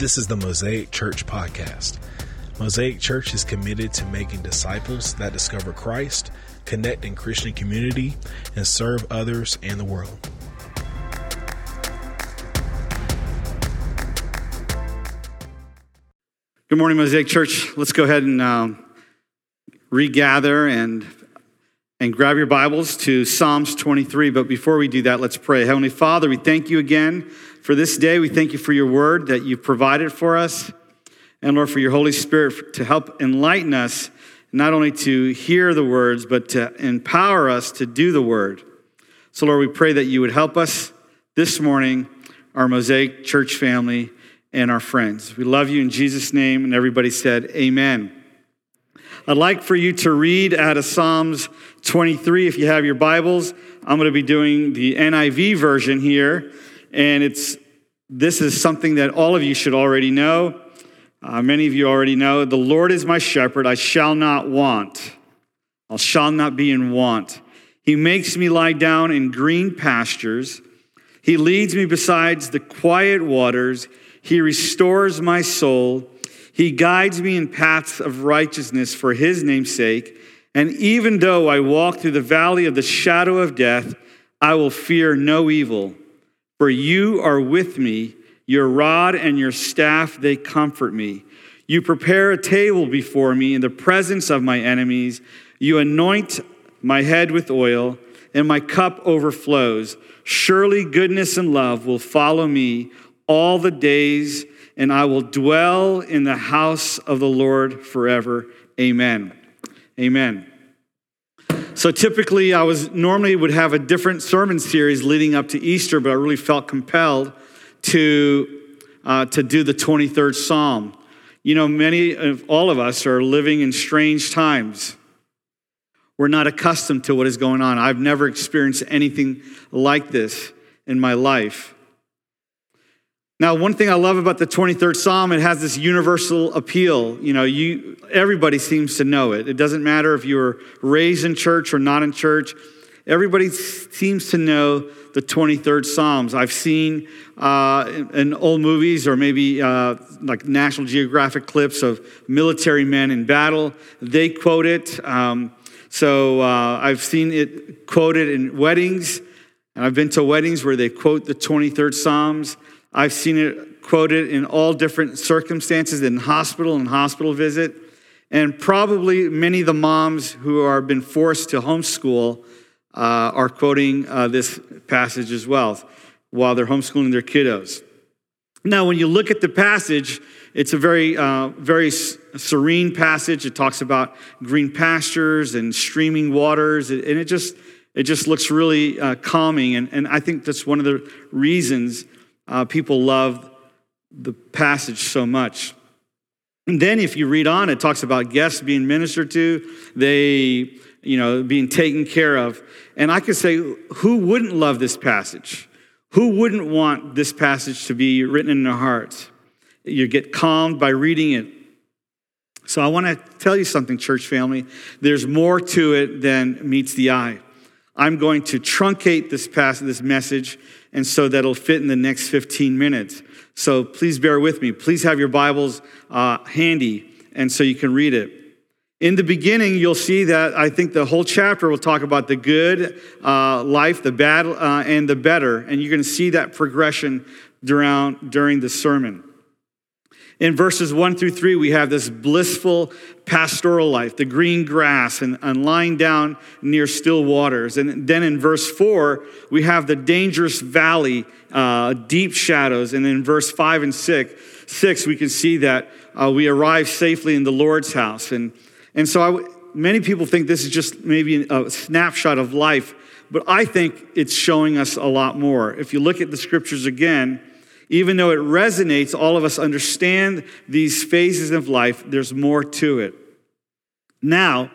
This is the Mosaic Church Podcast. Mosaic Church is committed to making disciples that discover Christ, connect in Christian community, and serve others and the world. Good morning, Mosaic Church. Let's go ahead and uh, regather and and grab your Bibles to Psalms 23. But before we do that, let's pray. Heavenly Father, we thank you again for this day. We thank you for your word that you've provided for us. And Lord, for your Holy Spirit to help enlighten us, not only to hear the words, but to empower us to do the word. So, Lord, we pray that you would help us this morning, our Mosaic Church family, and our friends. We love you in Jesus' name. And everybody said, Amen. I'd like for you to read out of Psalms 23 if you have your Bibles. I'm going to be doing the NIV version here, and it's this is something that all of you should already know. Uh, many of you already know. The Lord is my shepherd; I shall not want. I shall not be in want. He makes me lie down in green pastures. He leads me beside the quiet waters. He restores my soul. He guides me in paths of righteousness for his name's sake. And even though I walk through the valley of the shadow of death, I will fear no evil. For you are with me, your rod and your staff, they comfort me. You prepare a table before me in the presence of my enemies. You anoint my head with oil, and my cup overflows. Surely goodness and love will follow me all the days and I will dwell in the house of the Lord forever. Amen. Amen. So typically, I was normally would have a different sermon series leading up to Easter, but I really felt compelled to uh, to do the 23rd Psalm. You know, many of all of us are living in strange times. We're not accustomed to what is going on. I've never experienced anything like this in my life. Now, one thing I love about the 23rd Psalm, it has this universal appeal. You know, you, everybody seems to know it. It doesn't matter if you were raised in church or not in church. Everybody seems to know the 23rd Psalms. I've seen uh, in old movies or maybe uh, like National Geographic clips of military men in battle. They quote it. Um, so uh, I've seen it quoted in weddings, and I've been to weddings where they quote the 23rd Psalms. I've seen it quoted in all different circumstances in hospital and hospital visit. And probably many of the moms who are been forced to homeschool uh, are quoting uh, this passage as well while they're homeschooling their kiddos. Now, when you look at the passage, it's a very, uh, very serene passage. It talks about green pastures and streaming waters, and it just, it just looks really uh, calming. And, and I think that's one of the reasons uh, people love the passage so much. And then if you read on, it talks about guests being ministered to, they, you know, being taken care of. And I could say, who wouldn't love this passage? Who wouldn't want this passage to be written in their hearts? You get calmed by reading it. So I want to tell you something, church family. There's more to it than meets the eye. I'm going to truncate this passage, this message, and so that'll fit in the next 15 minutes. So please bear with me. Please have your Bibles uh, handy, and so you can read it. In the beginning, you'll see that I think the whole chapter will talk about the good uh, life, the bad, uh, and the better, and you're going to see that progression during, during the sermon. In verses one through three, we have this blissful pastoral life, the green grass, and, and lying down near still waters. And then in verse four, we have the dangerous valley, uh, deep shadows. And in verse five and six, six we can see that uh, we arrive safely in the Lord's house. And, and so many people think this is just maybe a snapshot of life, but I think it's showing us a lot more. If you look at the scriptures again, even though it resonates, all of us understand these phases of life, there's more to it. Now,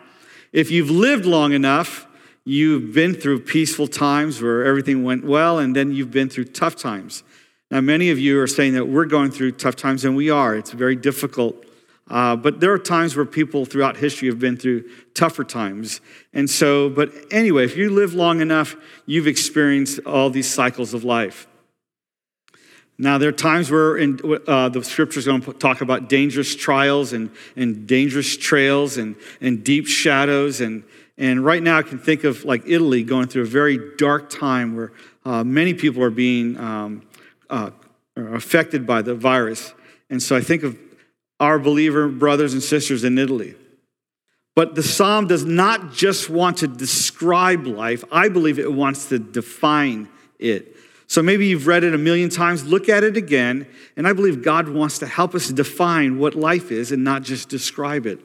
if you've lived long enough, you've been through peaceful times where everything went well, and then you've been through tough times. Now, many of you are saying that we're going through tough times, and we are. It's very difficult. Uh, but there are times where people throughout history have been through tougher times. And so, but anyway, if you live long enough, you've experienced all these cycles of life. Now, there are times where in, uh, the scriptures going to talk about dangerous trials and, and dangerous trails and, and deep shadows. And, and right now, I can think of like Italy going through a very dark time where uh, many people are being um, uh, affected by the virus. And so I think of our believer brothers and sisters in Italy. But the psalm does not just want to describe life, I believe it wants to define it. So maybe you've read it a million times, look at it again, and I believe God wants to help us define what life is and not just describe it.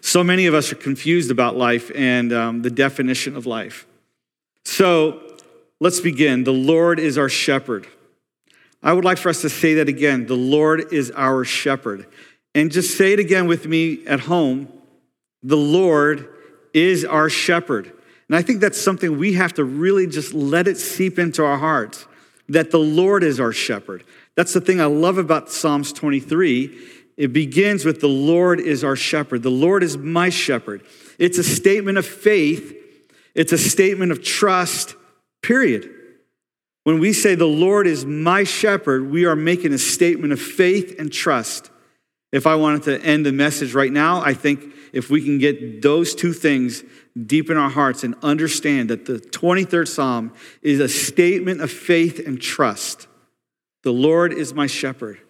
So many of us are confused about life and um, the definition of life. So let's begin. The Lord is our shepherd. I would like for us to say that again. The Lord is our shepherd. And just say it again with me at home. The Lord is our shepherd. And I think that's something we have to really just let it seep into our hearts that the Lord is our shepherd. That's the thing I love about Psalms 23. It begins with the Lord is our shepherd. The Lord is my shepherd. It's a statement of faith, it's a statement of trust, period. When we say the Lord is my shepherd, we are making a statement of faith and trust. If I wanted to end the message right now, I think if we can get those two things deep in our hearts and understand that the 23rd Psalm is a statement of faith and trust. The Lord is my shepherd.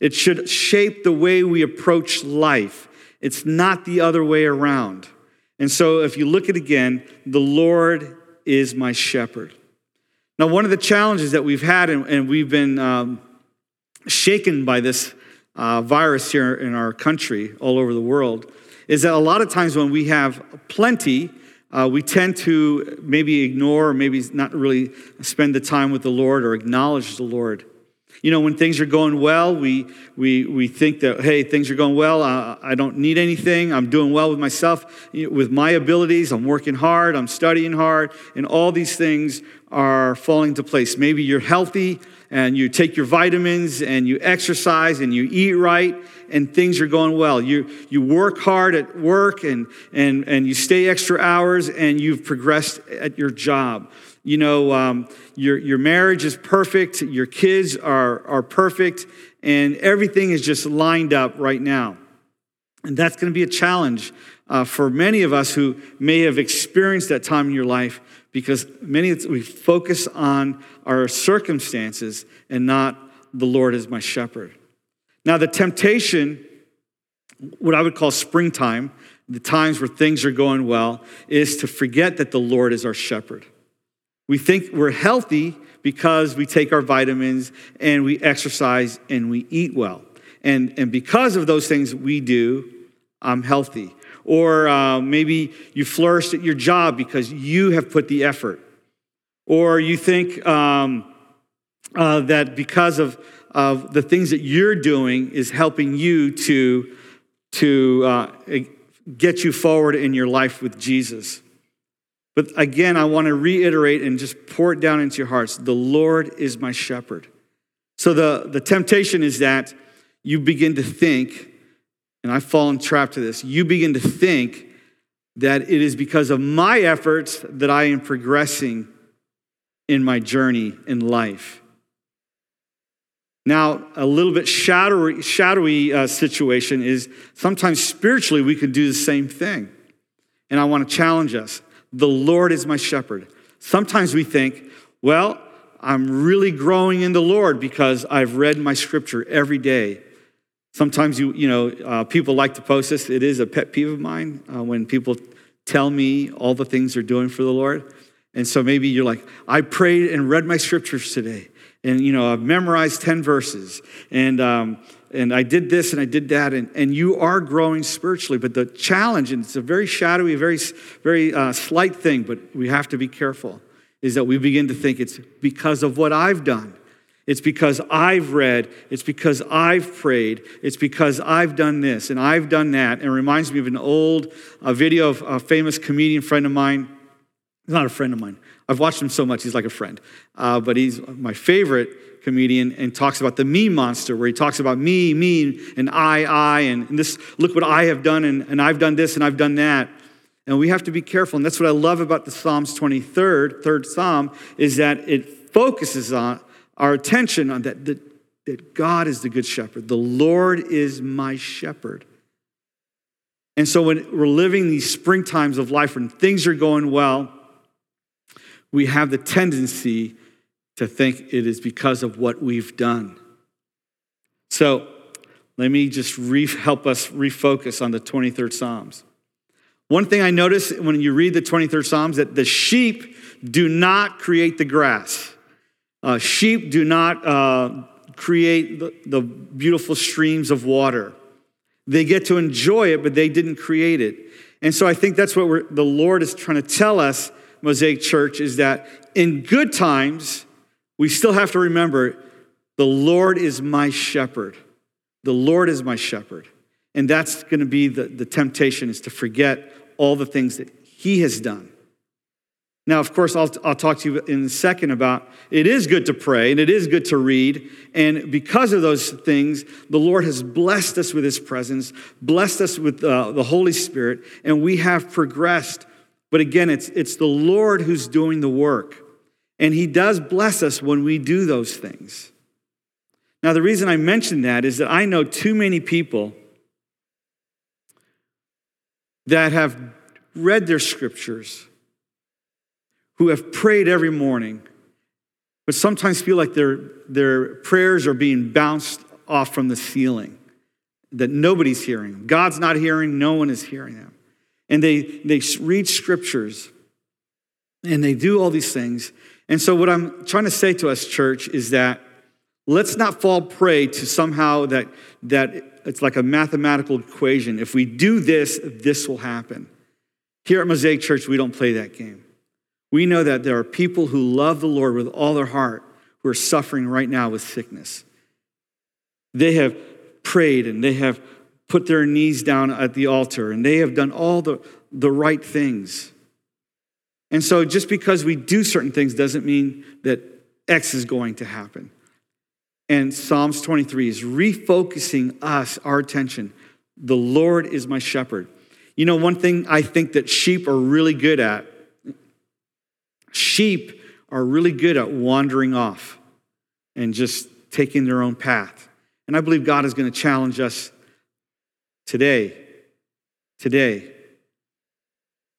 It should shape the way we approach life. It's not the other way around. And so, if you look at it again, the Lord is my shepherd. Now, one of the challenges that we've had, and, we've been um, shaken by this uh, virus here in our country, all over the world, is that a lot of times when we have plenty, uh, we tend to maybe ignore or maybe not really spend the time with the Lord or acknowledge the Lord. You know, when things are going well, we, we, we think that, hey, things are going well. Uh, I don't need anything. I'm doing well with myself, with my abilities. I'm working hard. I'm studying hard. And all these things are falling into place. Maybe you're healthy and you take your vitamins and you exercise and you eat right and things are going well. You, you work hard at work and, and, and you stay extra hours and you've progressed at your job. You know, um, your, your marriage is perfect, your kids are, are perfect, and everything is just lined up right now. And that's going to be a challenge uh, for many of us who may have experienced that time in your life because many of we focus on our circumstances and not the Lord as my shepherd. Now, the temptation, what I would call springtime, the times where things are going well, is to forget that the Lord is our shepherd. We think we're healthy because we take our vitamins and we exercise and we eat well. And, and because of those things we do, I'm healthy. Or uh, maybe you flourished at your job because you have put the effort. Or you think um, uh, that because of of the things that you're doing is helping you to, to uh, get you forward in your life with Jesus. But again, I want to reiterate and just pour it down into your hearts the Lord is my shepherd. So the, the temptation is that you begin to think, and I've fallen trapped to this, you begin to think that it is because of my efforts that I am progressing in my journey in life. Now, a little bit shadowy, shadowy uh, situation is sometimes spiritually we could do the same thing. And I want to challenge us. The Lord is my shepherd. Sometimes we think, well, I'm really growing in the Lord because I've read my scripture every day. Sometimes you, you know, uh, people like to post this. It is a pet peeve of mine uh, when people tell me all the things they're doing for the Lord. And so maybe you're like, I prayed and read my scriptures today and you know i've memorized 10 verses and um, and i did this and i did that and, and you are growing spiritually but the challenge and it's a very shadowy very very uh, slight thing but we have to be careful is that we begin to think it's because of what i've done it's because I've read. It's because I've prayed. It's because I've done this and I've done that. And it reminds me of an old uh, video of a famous comedian friend of mine. He's not a friend of mine. I've watched him so much, he's like a friend. Uh, but he's my favorite comedian and talks about the me monster, where he talks about me, me, and I, I, and, and this, look what I have done, and, and I've done this, and I've done that. And we have to be careful. And that's what I love about the Psalms 23rd, third Psalm, is that it focuses on, our attention on that, that, that God is the good shepherd. The Lord is my shepherd. And so when we're living these spring times of life, when things are going well, we have the tendency to think it is because of what we've done. So let me just re- help us refocus on the 23rd Psalms. One thing I notice when you read the 23rd Psalms that the sheep do not create the grass. Uh, sheep do not uh, create the, the beautiful streams of water. They get to enjoy it, but they didn't create it. And so I think that's what the Lord is trying to tell us, Mosaic Church, is that in good times, we still have to remember the Lord is my shepherd. The Lord is my shepherd. And that's going to be the, the temptation is to forget all the things that he has done. Now, of course, I'll, I'll talk to you in a second about it is good to pray and it is good to read. And because of those things, the Lord has blessed us with his presence, blessed us with uh, the Holy Spirit, and we have progressed. But again, it's, it's the Lord who's doing the work. And he does bless us when we do those things. Now, the reason I mention that is that I know too many people that have read their scriptures who have prayed every morning, but sometimes feel like their, their prayers are being bounced off from the ceiling, that nobody's hearing them. God's not hearing, no one is hearing them. And they, they read scriptures and they do all these things. And so, what I'm trying to say to us, church, is that let's not fall prey to somehow that, that it's like a mathematical equation. If we do this, this will happen. Here at Mosaic Church, we don't play that game. We know that there are people who love the Lord with all their heart who are suffering right now with sickness. They have prayed and they have put their knees down at the altar and they have done all the, the right things. And so just because we do certain things doesn't mean that X is going to happen. And Psalms 23 is refocusing us, our attention. The Lord is my shepherd. You know, one thing I think that sheep are really good at Sheep are really good at wandering off and just taking their own path. And I believe God is going to challenge us today, today,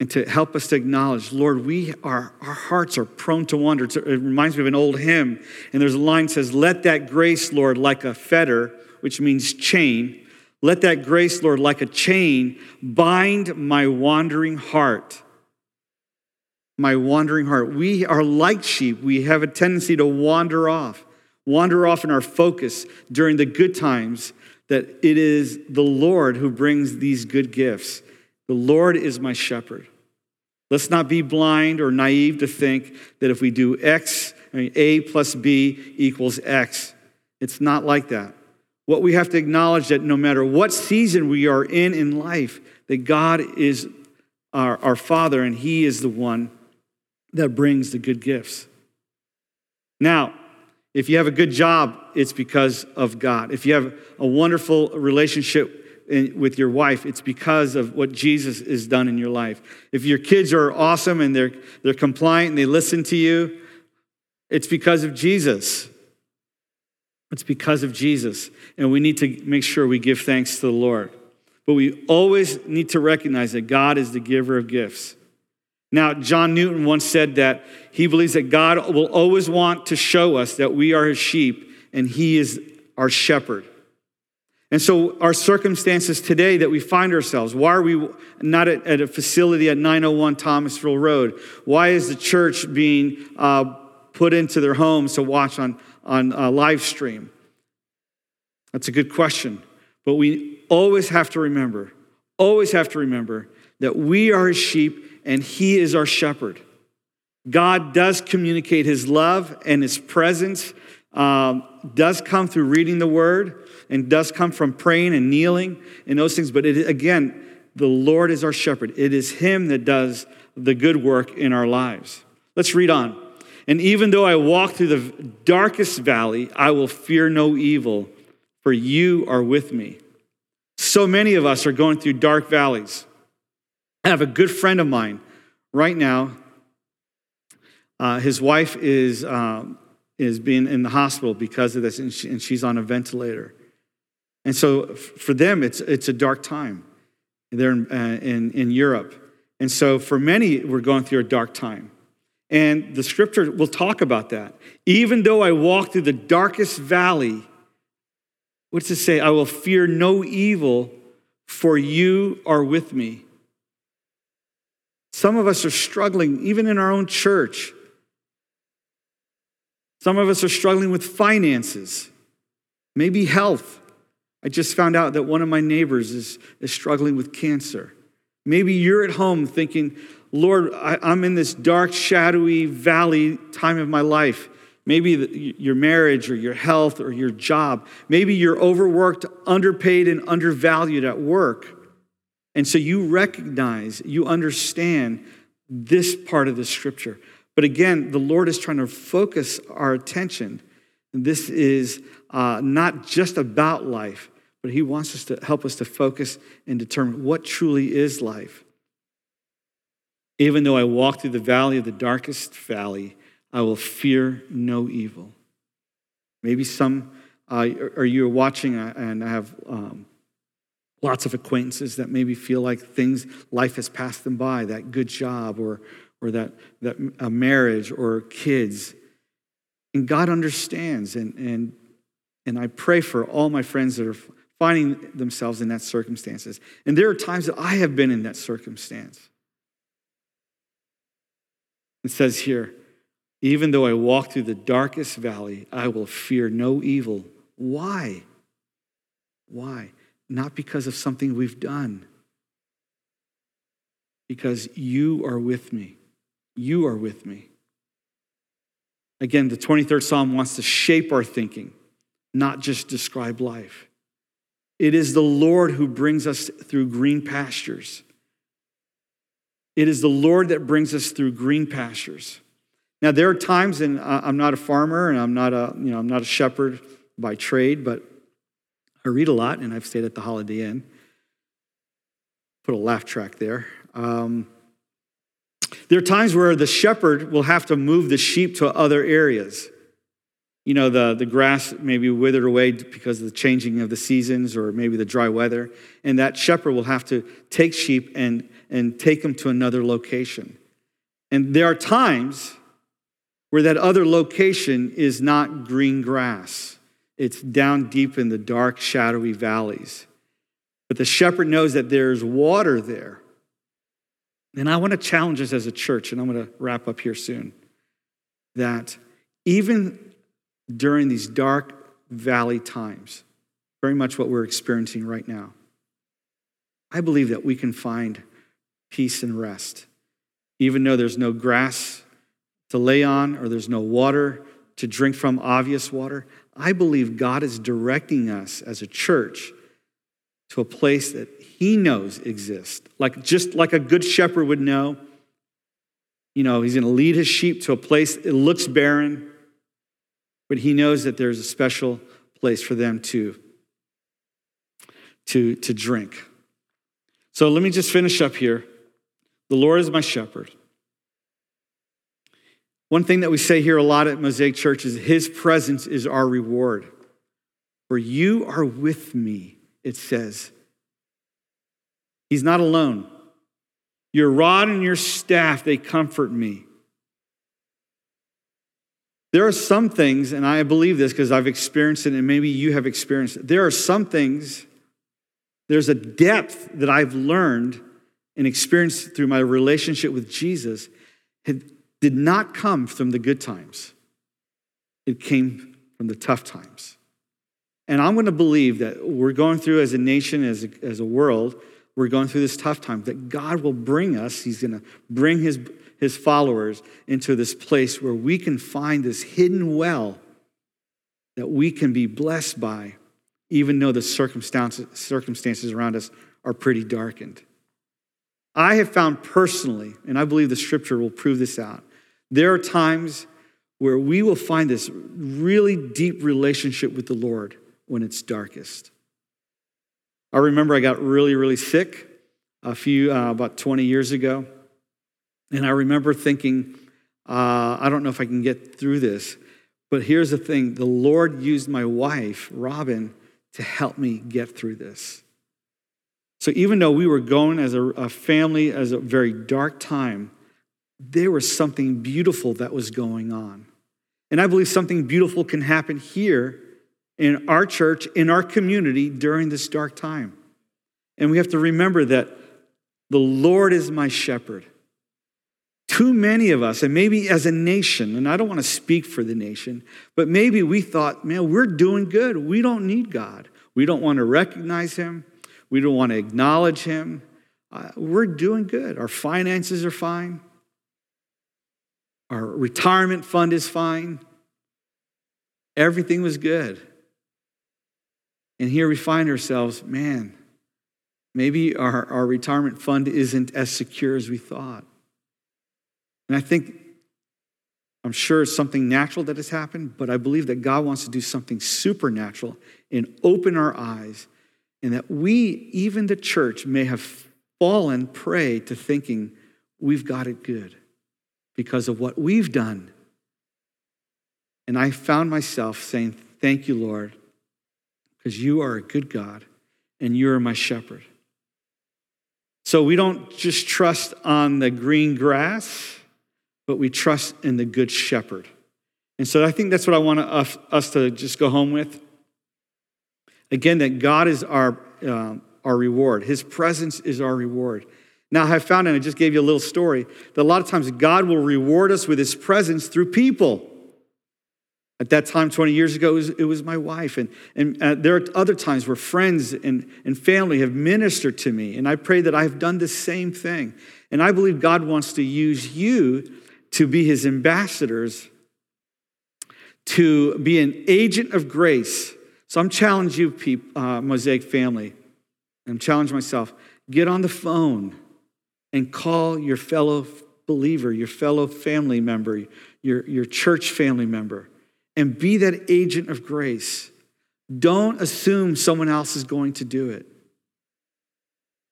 and to help us to acknowledge, Lord, we are, our hearts are prone to wander. It reminds me of an old hymn, and there's a line that says, Let that grace, Lord, like a fetter, which means chain, let that grace, Lord, like a chain, bind my wandering heart my wandering heart. We are like sheep. We have a tendency to wander off, wander off in our focus during the good times that it is the Lord who brings these good gifts. The Lord is my shepherd. Let's not be blind or naive to think that if we do X, I mean, A plus B equals X. It's not like that. What we have to acknowledge that no matter what season we are in in life, that God is our, our Father and He is the one that brings the good gifts. Now, if you have a good job, it's because of God. If you have a wonderful relationship with your wife, it's because of what Jesus has done in your life. If your kids are awesome and they're, they're compliant and they listen to you, it's because of Jesus. It's because of Jesus. And we need to make sure we give thanks to the Lord. But we always need to recognize that God is the giver of gifts. Now, John Newton once said that he believes that God will always want to show us that we are his sheep and he is our shepherd. And so, our circumstances today that we find ourselves, why are we not at, at a facility at 901 Thomasville Road? Why is the church being uh, put into their homes to watch on, on live stream? That's a good question. But we always have to remember, always have to remember that we are his sheep and He is our shepherd. God does communicate His love and His presence, um, does come through reading the Word and does come from praying and kneeling and those things. But it, again, the Lord is our shepherd. It is Him that does the good work in our lives. Let's read on. And even though I walk through the darkest valley, I will fear no evil, for you are with me. So many of us are going through dark valleys. I have a good friend of mine right now. Uh, his wife is, um, is being in the hospital because of this, and, she, and she's on a ventilator. And so for them, it's, it's a dark time. They're in, uh, in, in Europe. And so for many, we're going through a dark time. And the scripture will talk about that. Even though I walk through the darkest valley, what's it say? I will fear no evil, for you are with me. Some of us are struggling, even in our own church. Some of us are struggling with finances, maybe health. I just found out that one of my neighbors is, is struggling with cancer. Maybe you're at home thinking, Lord, I, am in this dark, shadowy valley time of my life. Maybe the, your marriage or your health or your job. Maybe you're overworked, underpaid, and undervalued at work. And so you recognize, you understand this part of the scripture. But again, the Lord is trying to focus our attention. This is uh, not just about life, but He wants us to help us to focus and determine what truly is life. Even though I walk through the valley of the darkest valley, I will fear no evil. Maybe some, uh, or you're watching uh, and I have um, lots of acquaintances that maybe feel like things, life has passed them by, that good job or, or that, that a marriage or kids. And God understands. And, and, and I pray for all my friends that are finding themselves in that circumstances. And there are times that I have been in that circumstance. It says here, even though I walk through the darkest valley, I will fear no evil. Why? Why? Not because of something we've done, because you are with me. You are with me. Again, the 23rd Psalm wants to shape our thinking, not just describe life. It is the Lord who brings us through green pastures. It is the Lord that brings us through green pastures. Now, there are times, and I'm not a farmer and I'm not a, you know, I'm not a shepherd by trade, but I read a lot and I've stayed at the Holiday Inn. Put a laugh track there. Um, there are times where the shepherd will have to move the sheep to other areas. You know, the, the grass may be withered away because of the changing of the seasons or maybe the dry weather. And that shepherd will have to take sheep and, and take them to another location. And there are times where that other location is not green grass, it's down deep in the dark, shadowy valleys. But the shepherd knows that there's water there. And I want to challenge us as a church, and I'm going to wrap up here soon, that even during these dark valley times, very much what we're experiencing right now, I believe that we can find peace and rest. Even though there's no grass to lay on or there's no water to drink from, obvious water, I believe God is directing us as a church to a place that he knows exists. Like just like a good shepherd would know. You know, he's going to lead his sheep to a place it looks barren, but he knows that there's a special place for them to, to, to drink. So let me just finish up here. The Lord is my shepherd. One thing that we say here a lot at Mosaic Church is his presence is our reward. For you are with me, it says. He's not alone. Your rod and your staff, they comfort me. There are some things, and I believe this because I've experienced it, and maybe you have experienced it. There are some things, there's a depth that I've learned and experienced through my relationship with Jesus. Did not come from the good times, it came from the tough times. And I'm going to believe that we're going through as a nation, as a, as a world, we're going through this tough time, that God will bring us, He's going to bring His his followers into this place where we can find this hidden well that we can be blessed by, even though the circumstances, circumstances around us are pretty darkened. I have found personally, and I believe the scripture will prove this out, there are times where we will find this really deep relationship with the Lord when it's darkest. I remember I got really, really sick a few, uh, about 20 years ago. And I remember thinking, uh, I don't know if I can get through this. But here's the thing the Lord used my wife, Robin, to help me get through this. So even though we were going as a, a family as a very dark time, there was something beautiful that was going on. And I believe something beautiful can happen here in our church, in our community during this dark time. And we have to remember that the Lord is my shepherd. Too many of us, and maybe as a nation, and I don't want to speak for the nation, but maybe we thought, man, we're doing good. We don't need God. We don't want to recognize Him. We don't want to acknowledge Him. Uh, we're doing good. Our finances are fine. Our retirement fund is fine. Everything was good. And here we find ourselves, man, maybe our, our retirement fund isn't as secure as we thought. And I think, I'm sure it's something natural that has happened, but I believe that God wants to do something supernatural and open our eyes, and that we, even the church, may have fallen prey to thinking we've got it good because of what we've done. And I found myself saying, Thank you, Lord, because you are a good God and you are my shepherd. So we don't just trust on the green grass, but we trust in the good shepherd. And so I think that's what I want us to just go home with. Again, that God is our, uh, our reward, His presence is our reward. Now, I found, and I just gave you a little story, that a lot of times God will reward us with His presence through people. At that time, 20 years ago, it was, it was my wife. And, and uh, there are other times where friends and, and family have ministered to me. And I pray that I've done the same thing. And I believe God wants to use you to be his ambassadors, to be an agent of grace. So I'm challenging you, people, uh, Mosaic family. I'm challenging myself. Get on the phone and call your fellow believer, your fellow family member, your, your church family member and be that agent of grace. Don't assume someone else is going to do it.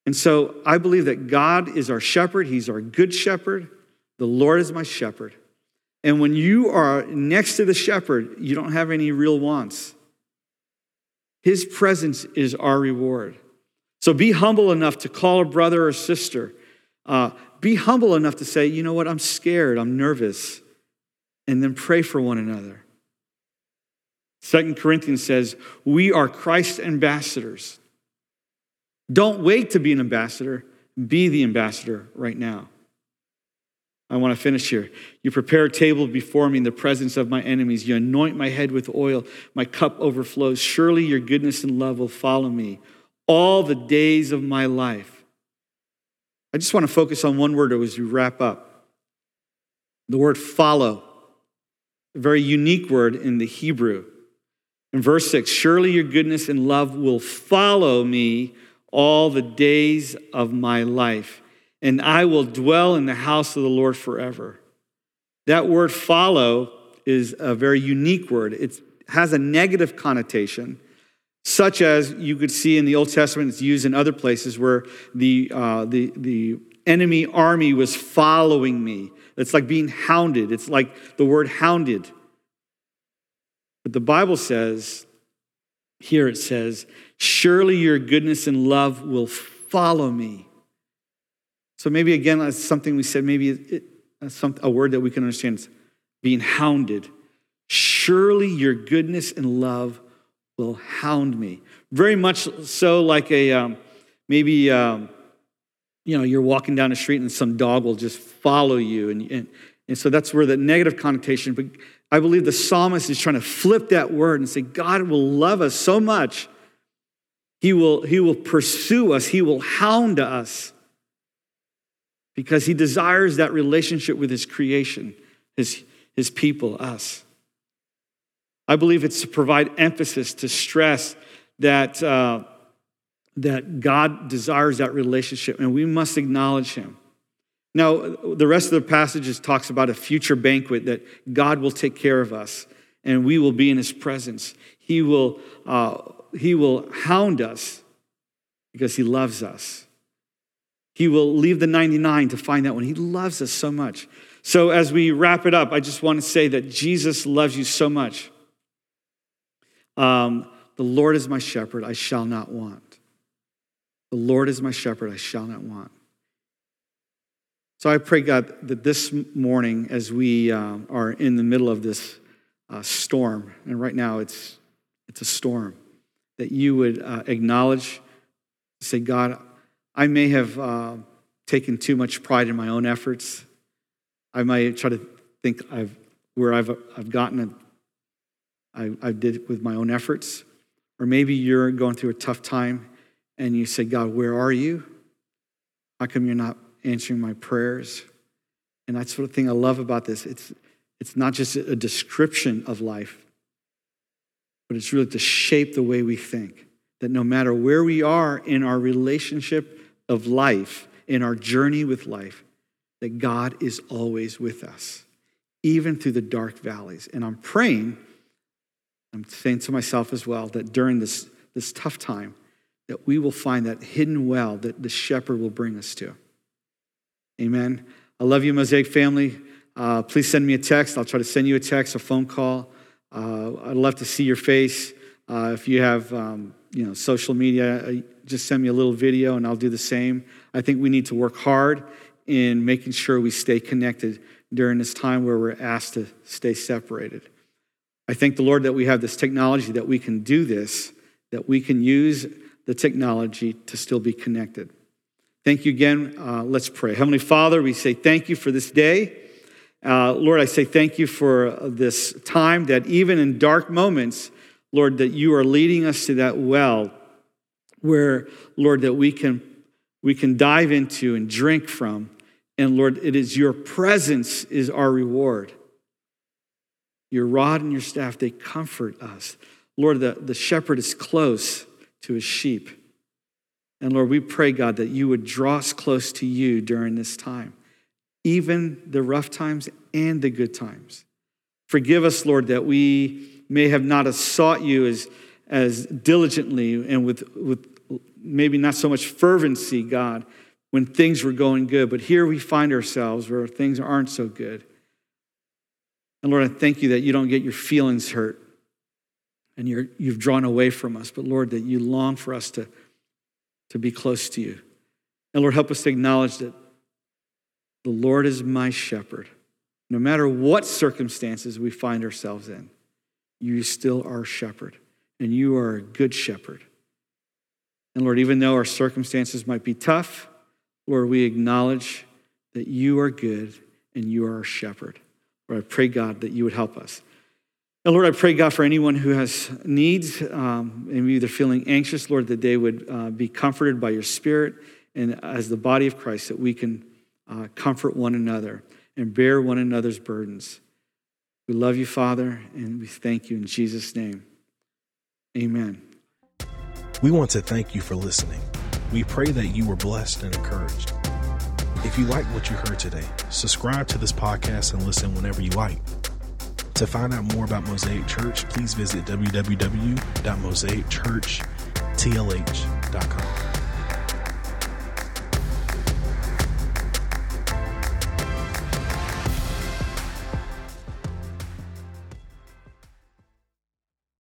And so I believe that God is our shepherd, He's our good shepherd. The Lord is my shepherd. And when you are next to the shepherd, you don't have any real wants. His presence is our reward. So be humble enough to call a brother or sister. Uh, be humble enough to say, you know what, I'm scared, I'm nervous. And then pray for one another. Second Corinthians says, We are Christ's ambassadors. Don't wait to be an ambassador, be the ambassador right now. I want to finish here. You prepare a table before me in the presence of my enemies. You anoint my head with oil. My cup overflows. Surely your goodness and love will follow me all the days of my life. I just want to focus on one word as we wrap up the word follow, a very unique word in the Hebrew. In verse 6, surely your goodness and love will follow me all the days of my life, and I will dwell in the house of the Lord forever. That word follow is a very unique word. It has a negative connotation, such as you could see in the Old Testament, it's used in other places where the, uh, the, the enemy army was following me. It's like being hounded. It's like the word hounded. But the Bible says, here it says, Surely your goodness and love will follow me. So maybe again, that's something we said, maybe it, some, a word that we can understand is being hounded. Surely your goodness and love will hound me. Very much so, like a um, maybe um, you know you're walking down the street and some dog will just follow you, and, and and so that's where the negative connotation. But I believe the psalmist is trying to flip that word and say, God will love us so much. He will, he will pursue us, He will hound us because He desires that relationship with His creation, His, his people, us. I believe it's to provide emphasis, to stress that, uh, that God desires that relationship and we must acknowledge Him. Now, the rest of the passages talks about a future banquet that God will take care of us and we will be in his presence. He will, uh, he will hound us because he loves us. He will leave the 99 to find that one. He loves us so much. So, as we wrap it up, I just want to say that Jesus loves you so much. Um, the Lord is my shepherd, I shall not want. The Lord is my shepherd, I shall not want. So I pray, God, that this morning, as we uh, are in the middle of this uh, storm, and right now it's, it's a storm, that you would uh, acknowledge, say, God, I may have uh, taken too much pride in my own efforts. I might try to think I've, where I've, I've gotten it, I, I did it with my own efforts. Or maybe you're going through a tough time and you say, God, where are you? How come you're not answering my prayers. And that's the thing I love about this. It's, it's not just a description of life, but it's really to shape the way we think. That no matter where we are in our relationship of life, in our journey with life, that God is always with us, even through the dark valleys. And I'm praying, I'm saying to myself as well, that during this, this tough time, that we will find that hidden well that the shepherd will bring us to. Amen. I love you, Mosaic family. Uh, please send me a text. I'll try to send you a text, a phone call. Uh, I'd love to see your face. Uh, if you have, um, you know, social media, uh, just send me a little video, and I'll do the same. I think we need to work hard in making sure we stay connected during this time where we're asked to stay separated. I thank the Lord that we have this technology that we can do this, that we can use the technology to still be connected. Thank you again. Uh, let's pray. Heavenly Father, we say thank you for this day. Uh, Lord, I say thank you for this time that even in dark moments, Lord, that you are leading us to that well where, Lord, that we can, we can dive into and drink from. And Lord, it is your presence is our reward. Your rod and your staff, they comfort us. Lord, the, the shepherd is close to his sheep. And Lord, we pray, God, that you would draw us close to you during this time, even the rough times and the good times. Forgive us, Lord, that we may have not sought you as, as diligently and with, with maybe not so much fervency, God, when things were going good. But here we find ourselves where things aren't so good. And Lord, I thank you that you don't get your feelings hurt and you're, you've drawn away from us. But Lord, that you long for us to to be close to you. And Lord, help us to acknowledge that the Lord is my shepherd. No matter what circumstances we find ourselves in, you still are a shepherd, and you are a good shepherd. And Lord, even though our circumstances might be tough, Lord, we acknowledge that you are good and you are our shepherd. Lord, I pray, God, that you would help us. And Lord, I pray, God, for anyone who has needs, um, maybe they're feeling anxious, Lord, that they would uh, be comforted by your Spirit. And as the body of Christ, that we can uh, comfort one another and bear one another's burdens. We love you, Father, and we thank you in Jesus' name. Amen. We want to thank you for listening. We pray that you were blessed and encouraged. If you like what you heard today, subscribe to this podcast and listen whenever you like. To find out more about Mosaic Church, please visit www.mosaicchurchtlh.com.